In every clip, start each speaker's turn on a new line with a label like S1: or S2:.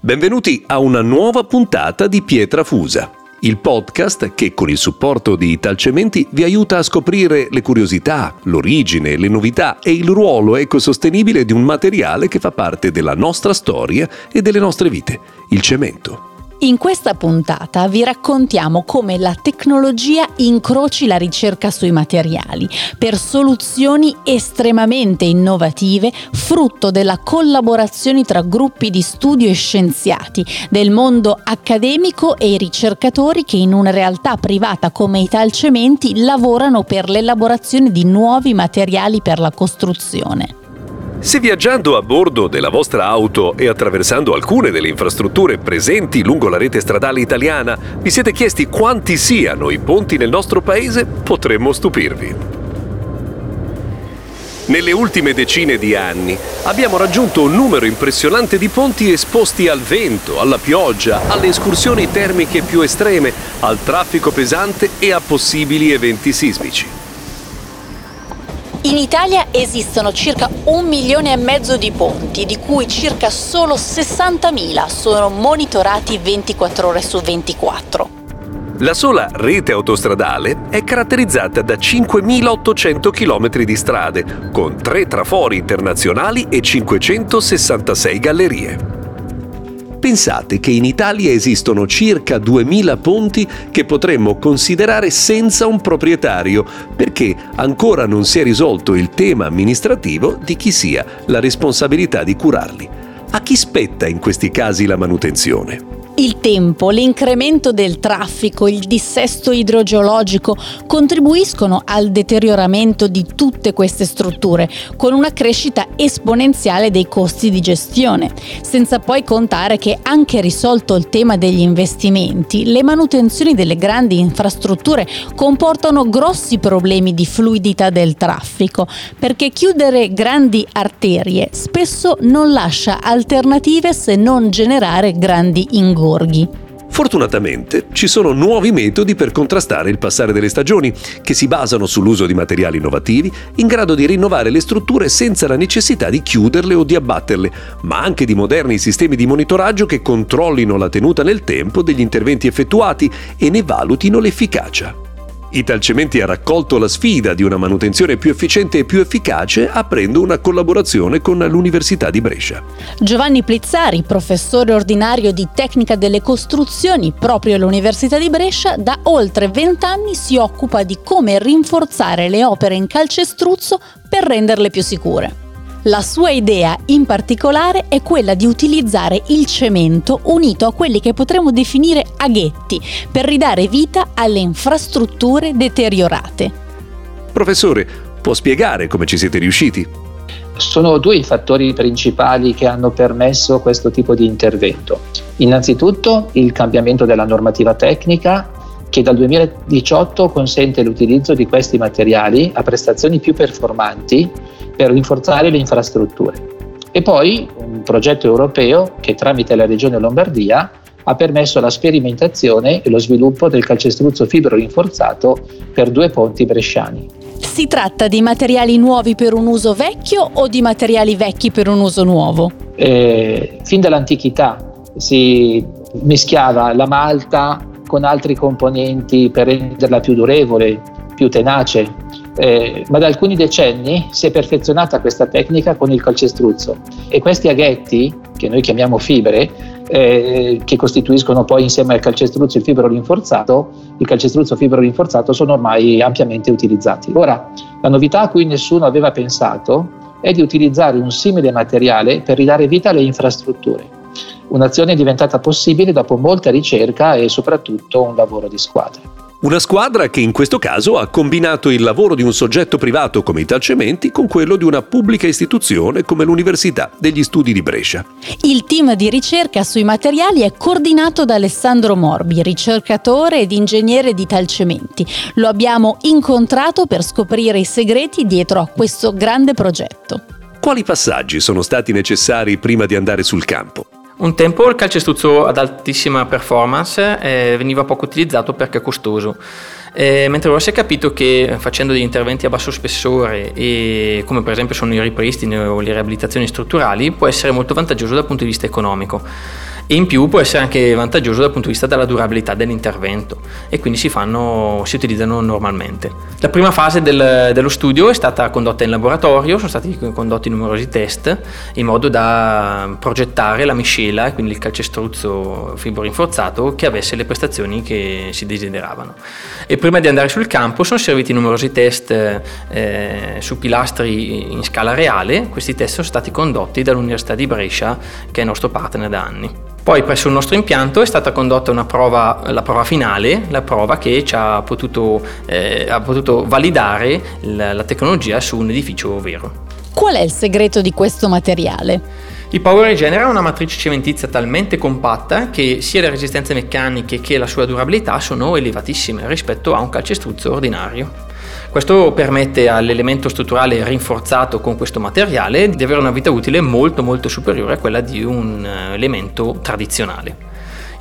S1: Benvenuti a una nuova puntata di Pietra Fusa, il podcast che con il supporto di Italcementi vi aiuta a scoprire le curiosità, l'origine, le novità e il ruolo ecosostenibile di un materiale che fa parte della nostra storia e delle nostre vite, il cemento.
S2: In questa puntata vi raccontiamo come la tecnologia incroci la ricerca sui materiali per soluzioni estremamente innovative, frutto della collaborazione tra gruppi di studio e scienziati del mondo accademico e i ricercatori che in una realtà privata come Italcementi lavorano per l'elaborazione di nuovi materiali per la costruzione.
S1: Se viaggiando a bordo della vostra auto e attraversando alcune delle infrastrutture presenti lungo la rete stradale italiana vi siete chiesti quanti siano i ponti nel nostro paese, potremmo stupirvi. Nelle ultime decine di anni abbiamo raggiunto un numero impressionante di ponti esposti al vento, alla pioggia, alle escursioni termiche più estreme, al traffico pesante e a possibili eventi sismici.
S2: In Italia esistono circa un milione e mezzo di ponti, di cui circa solo 60.000 sono monitorati 24 ore su 24.
S1: La sola rete autostradale è caratterizzata da 5.800 km di strade, con tre trafori internazionali e 566 gallerie. Pensate che in Italia esistono circa 2000 ponti che potremmo considerare senza un proprietario, perché ancora non si è risolto il tema amministrativo di chi sia la responsabilità di curarli. A chi spetta in questi casi la manutenzione?
S2: Il tempo, l'incremento del traffico, il dissesto idrogeologico contribuiscono al deterioramento di tutte queste strutture, con una crescita esponenziale dei costi di gestione, senza poi contare che anche risolto il tema degli investimenti, le manutenzioni delle grandi infrastrutture comportano grossi problemi di fluidità del traffico, perché chiudere grandi arterie spesso non lascia alternative se non generare grandi ingorghi borghi.
S1: Fortunatamente ci sono nuovi metodi per contrastare il passare delle stagioni, che si basano sull'uso di materiali innovativi in grado di rinnovare le strutture senza la necessità di chiuderle o di abbatterle, ma anche di moderni sistemi di monitoraggio che controllino la tenuta nel tempo degli interventi effettuati e ne valutino l'efficacia. Italcementi ha raccolto la sfida di una manutenzione più efficiente e più efficace aprendo una collaborazione con l'Università di Brescia.
S2: Giovanni Plizzari, professore ordinario di tecnica delle costruzioni proprio all'Università di Brescia, da oltre vent'anni si occupa di come rinforzare le opere in calcestruzzo per renderle più sicure. La sua idea in particolare è quella di utilizzare il cemento unito a quelli che potremmo definire aghetti per ridare vita alle infrastrutture deteriorate.
S1: Professore, può spiegare come ci siete riusciti?
S3: Sono due i fattori principali che hanno permesso questo tipo di intervento. Innanzitutto il cambiamento della normativa tecnica che dal 2018 consente l'utilizzo di questi materiali a prestazioni più performanti per rinforzare le infrastrutture. E poi un progetto europeo che tramite la Regione Lombardia ha permesso la sperimentazione e lo sviluppo del calcestruzzo fibro rinforzato per due ponti bresciani.
S2: Si tratta di materiali nuovi per un uso vecchio o di materiali vecchi per un uso nuovo?
S3: Eh, fin dall'antichità si mischiava la malta con altri componenti per renderla più durevole, più tenace eh, ma da alcuni decenni si è perfezionata questa tecnica con il calcestruzzo e questi aghetti, che noi chiamiamo fibre, eh, che costituiscono poi insieme al calcestruzzo il fibro rinforzato, il calcestruzzo fibro rinforzato sono ormai ampiamente utilizzati. Ora, la novità a cui nessuno aveva pensato è di utilizzare un simile materiale per ridare vita alle infrastrutture. Un'azione è diventata possibile dopo molta ricerca e soprattutto un lavoro di squadra.
S1: Una squadra che in questo caso ha combinato il lavoro di un soggetto privato come Italcementi con quello di una pubblica istituzione come l'Università degli Studi di Brescia.
S2: Il team di ricerca sui materiali è coordinato da Alessandro Morbi, ricercatore ed ingegnere di Italcementi. Lo abbiamo incontrato per scoprire i segreti dietro a questo grande progetto.
S1: Quali passaggi sono stati necessari prima di andare sul campo?
S4: Un tempo il calcestruzzo ad altissima performance eh, veniva poco utilizzato perché costoso. Eh, mentre ora si è capito che facendo degli interventi a basso spessore, e, come per esempio sono i ripristini o le riabilitazioni strutturali, può essere molto vantaggioso dal punto di vista economico e in più può essere anche vantaggioso dal punto di vista della durabilità dell'intervento e quindi si, fanno, si utilizzano normalmente. La prima fase del, dello studio è stata condotta in laboratorio, sono stati condotti numerosi test in modo da progettare la miscela, quindi il calcestruzzo fibro rinforzato che avesse le prestazioni che si desideravano. E prima di andare sul campo sono serviti numerosi test eh, su pilastri in scala reale, questi test sono stati condotti dall'Università di Brescia che è nostro partner da anni. Poi presso il nostro impianto è stata condotta una prova, la prova finale, la prova che ci ha potuto, eh, ha potuto validare la, la tecnologia su un edificio vero.
S2: Qual è il segreto di questo materiale?
S4: Il Power Regener ha una matrice cementizia talmente compatta che sia le resistenze meccaniche che la sua durabilità sono elevatissime rispetto a un calcestruzzo ordinario. Questo permette all'elemento strutturale rinforzato con questo materiale di avere una vita utile molto molto superiore a quella di un eh, elemento tradizionale.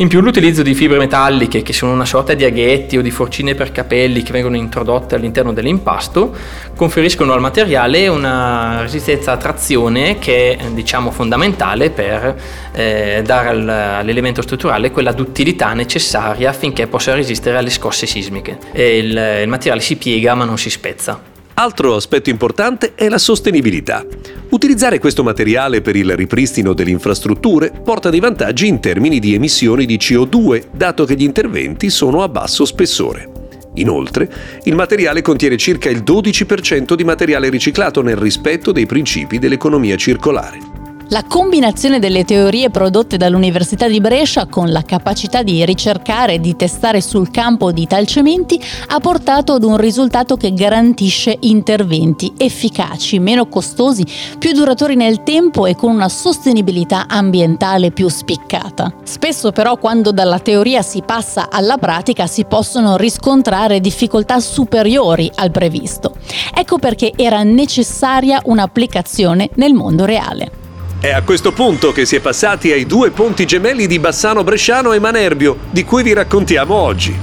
S4: In più l'utilizzo di fibre metalliche, che sono una sorta di aghetti o di forcine per capelli che vengono introdotte all'interno dell'impasto, conferiscono al materiale una resistenza a trazione che è diciamo, fondamentale per eh, dare all'elemento strutturale quella duttilità necessaria affinché possa resistere alle scosse sismiche. Il, il materiale si piega ma non si spezza.
S1: Altro aspetto importante è la sostenibilità. Utilizzare questo materiale per il ripristino delle infrastrutture porta dei vantaggi in termini di emissioni di CO2, dato che gli interventi sono a basso spessore. Inoltre, il materiale contiene circa il 12% di materiale riciclato nel rispetto dei principi dell'economia circolare.
S2: La combinazione delle teorie prodotte dall'Università di Brescia con la capacità di ricercare e di testare sul campo di talcementi ha portato ad un risultato che garantisce interventi efficaci, meno costosi, più duratori nel tempo e con una sostenibilità ambientale più spiccata. Spesso però quando dalla teoria si passa alla pratica si possono riscontrare difficoltà superiori al previsto. Ecco perché era necessaria un'applicazione nel mondo reale.
S1: È a questo punto che si è passati ai due ponti gemelli di Bassano Bresciano e Manerbio, di cui vi raccontiamo oggi.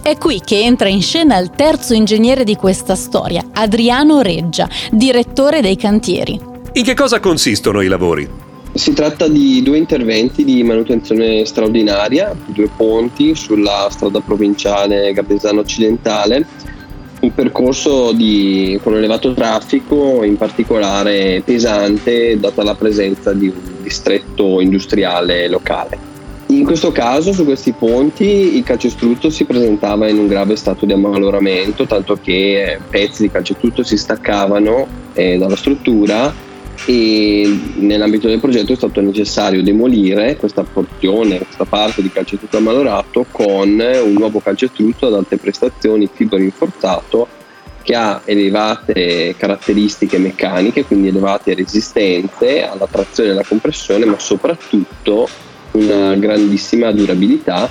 S2: È qui che entra in scena il terzo ingegnere di questa storia, Adriano Reggia, direttore dei cantieri.
S1: In che cosa consistono i lavori?
S5: Si tratta di due interventi di manutenzione straordinaria, due ponti sulla strada provinciale Gabesano Occidentale un percorso di, con elevato traffico, in particolare pesante, data la presenza di un distretto industriale locale. In questo caso, su questi ponti, il calcestruzzo si presentava in un grave stato di ammaloramento, tanto che pezzi di calcestruzzo si staccavano eh, dalla struttura e nell'ambito del progetto è stato necessario demolire questa porzione, questa parte di calcestruzzo ammalorato con un nuovo calcestruzzo ad alte prestazioni fibro rinforzato che ha elevate caratteristiche meccaniche, quindi elevate resistenze alla trazione e alla compressione, ma soprattutto una grandissima durabilità,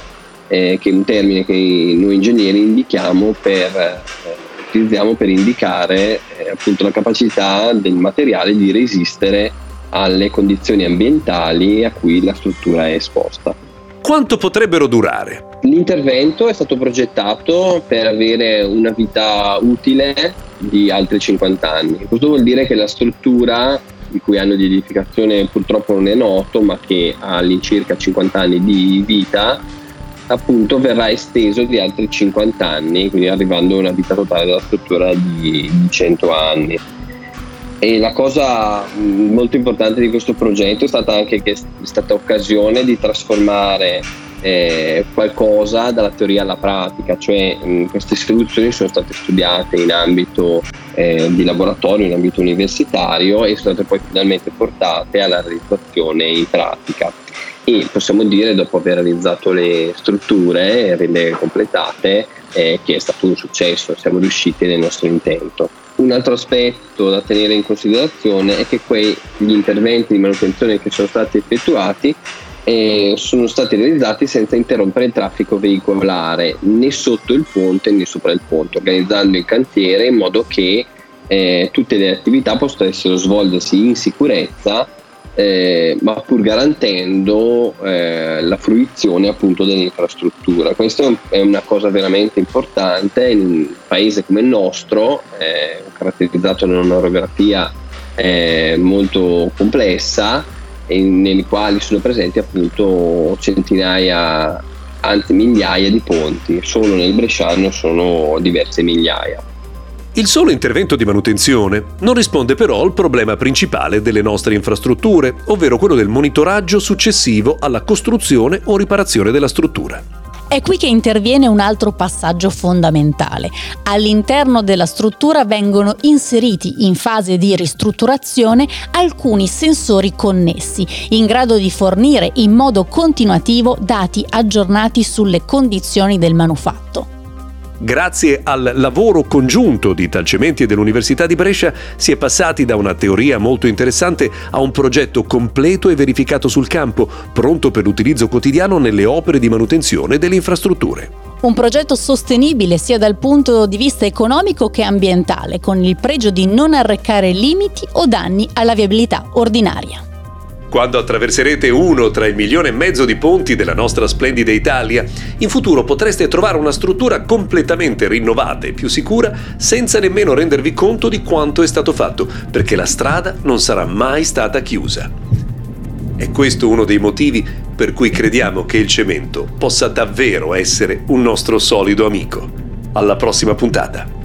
S5: eh, che è un termine che noi ingegneri indichiamo per eh, utilizziamo per indicare eh, appunto la capacità del materiale di resistere alle condizioni ambientali a cui la struttura è esposta.
S1: Quanto potrebbero durare?
S5: L'intervento è stato progettato per avere una vita utile di altri 50 anni. Questo vuol dire che la struttura di cui anno di edificazione purtroppo non è noto, ma che ha all'incirca 50 anni di vita, appunto verrà esteso di altri 50 anni, quindi arrivando a una vita totale della struttura di, di 100 anni. E la cosa mm, molto importante di questo progetto è stata anche che è stata occasione di trasformare eh, qualcosa dalla teoria alla pratica, cioè mh, mm, queste soluzioni sono state studiate in ambito eh, di laboratorio, in ambito universitario e sono state poi finalmente portate alla realizzazione in pratica e possiamo dire dopo aver realizzato le strutture e averle completate eh, che è stato un successo, siamo riusciti nel nostro intento. Un altro aspetto da tenere in considerazione è che quegli interventi di manutenzione che sono stati effettuati eh, sono stati realizzati senza interrompere il traffico veicolare né sotto il ponte né sopra il ponte, organizzando il cantiere in modo che eh, tutte le attività possano svolgersi in sicurezza eh, ma pur garantendo eh, la fruizione appunto dell'infrastruttura. Questa è una cosa veramente importante in un paese come il nostro, eh, caratterizzato da un'orografia eh, molto complessa, nei quali sono presenti appunto centinaia, anzi migliaia di ponti, solo nel Bresciano sono diverse migliaia.
S1: Il solo intervento di manutenzione non risponde però al problema principale delle nostre infrastrutture, ovvero quello del monitoraggio successivo alla costruzione o riparazione della struttura.
S2: È qui che interviene un altro passaggio fondamentale. All'interno della struttura vengono inseriti in fase di ristrutturazione alcuni sensori connessi, in grado di fornire in modo continuativo dati aggiornati sulle condizioni del manufatto.
S1: Grazie al lavoro congiunto di Talcementi e dell'Università di Brescia si è passati da una teoria molto interessante a un progetto completo e verificato sul campo, pronto per l'utilizzo quotidiano nelle opere di manutenzione delle infrastrutture.
S2: Un progetto sostenibile sia dal punto di vista economico che ambientale, con il pregio di non arrecare limiti o danni alla viabilità ordinaria.
S1: Quando attraverserete uno tra il milione e mezzo di ponti della nostra splendida Italia, in futuro potreste trovare una struttura completamente rinnovata e più sicura senza nemmeno rendervi conto di quanto è stato fatto, perché la strada non sarà mai stata chiusa. È questo uno dei motivi per cui crediamo che il cemento possa davvero essere un nostro solido amico. Alla prossima puntata.